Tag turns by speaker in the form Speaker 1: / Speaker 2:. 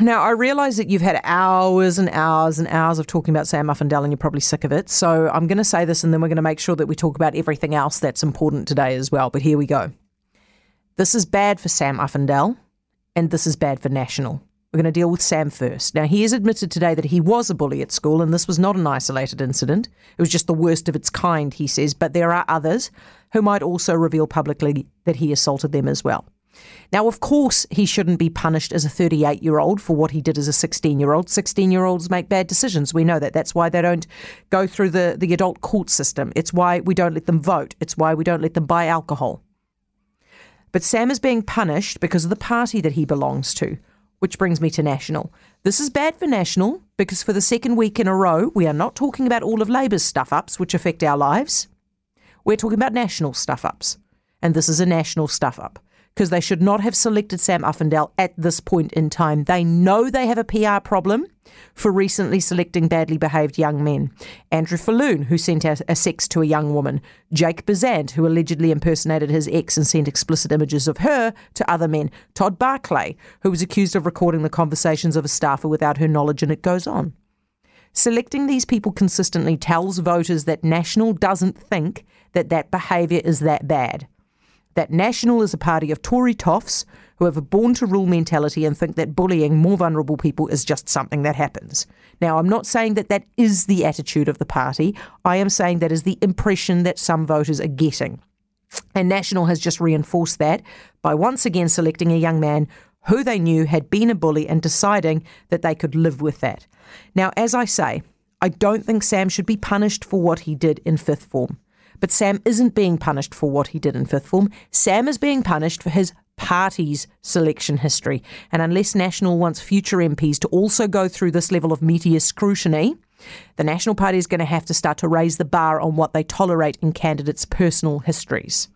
Speaker 1: Now, I realise that you've had hours and hours and hours of talking about Sam Uffindell and you're probably sick of it. So I'm going to say this and then we're going to make sure that we talk about everything else that's important today as well. But here we go. This is bad for Sam Uffindell and this is bad for National. We're going to deal with Sam first. Now, he has admitted today that he was a bully at school and this was not an isolated incident. It was just the worst of its kind, he says, but there are others who might also reveal publicly that he assaulted them as well. Now, of course, he shouldn't be punished as a 38 year old for what he did as a 16 year old. 16 year olds make bad decisions. We know that. That's why they don't go through the, the adult court system. It's why we don't let them vote. It's why we don't let them buy alcohol. But Sam is being punished because of the party that he belongs to, which brings me to National. This is bad for National because for the second week in a row, we are not talking about all of Labour's stuff ups which affect our lives. We're talking about national stuff ups. And this is a national stuff up because they should not have selected Sam Uffindell at this point in time. They know they have a PR problem for recently selecting badly behaved young men. Andrew Falloon, who sent a, a sex to a young woman. Jake Bezzant, who allegedly impersonated his ex and sent explicit images of her to other men. Todd Barclay, who was accused of recording the conversations of a staffer without her knowledge, and it goes on. Selecting these people consistently tells voters that National doesn't think that that behaviour is that bad that National is a party of Tory toffs who have a born to rule mentality and think that bullying more vulnerable people is just something that happens. Now, I'm not saying that that is the attitude of the party. I am saying that is the impression that some voters are getting. And National has just reinforced that by once again selecting a young man who they knew had been a bully and deciding that they could live with that. Now, as I say, I don't think Sam should be punished for what he did in fifth form. But Sam isn't being punished for what he did in fifth form. Sam is being punished for his party's selection history. And unless National wants future MPs to also go through this level of meteor scrutiny, the National Party is going to have to start to raise the bar on what they tolerate in candidates' personal histories.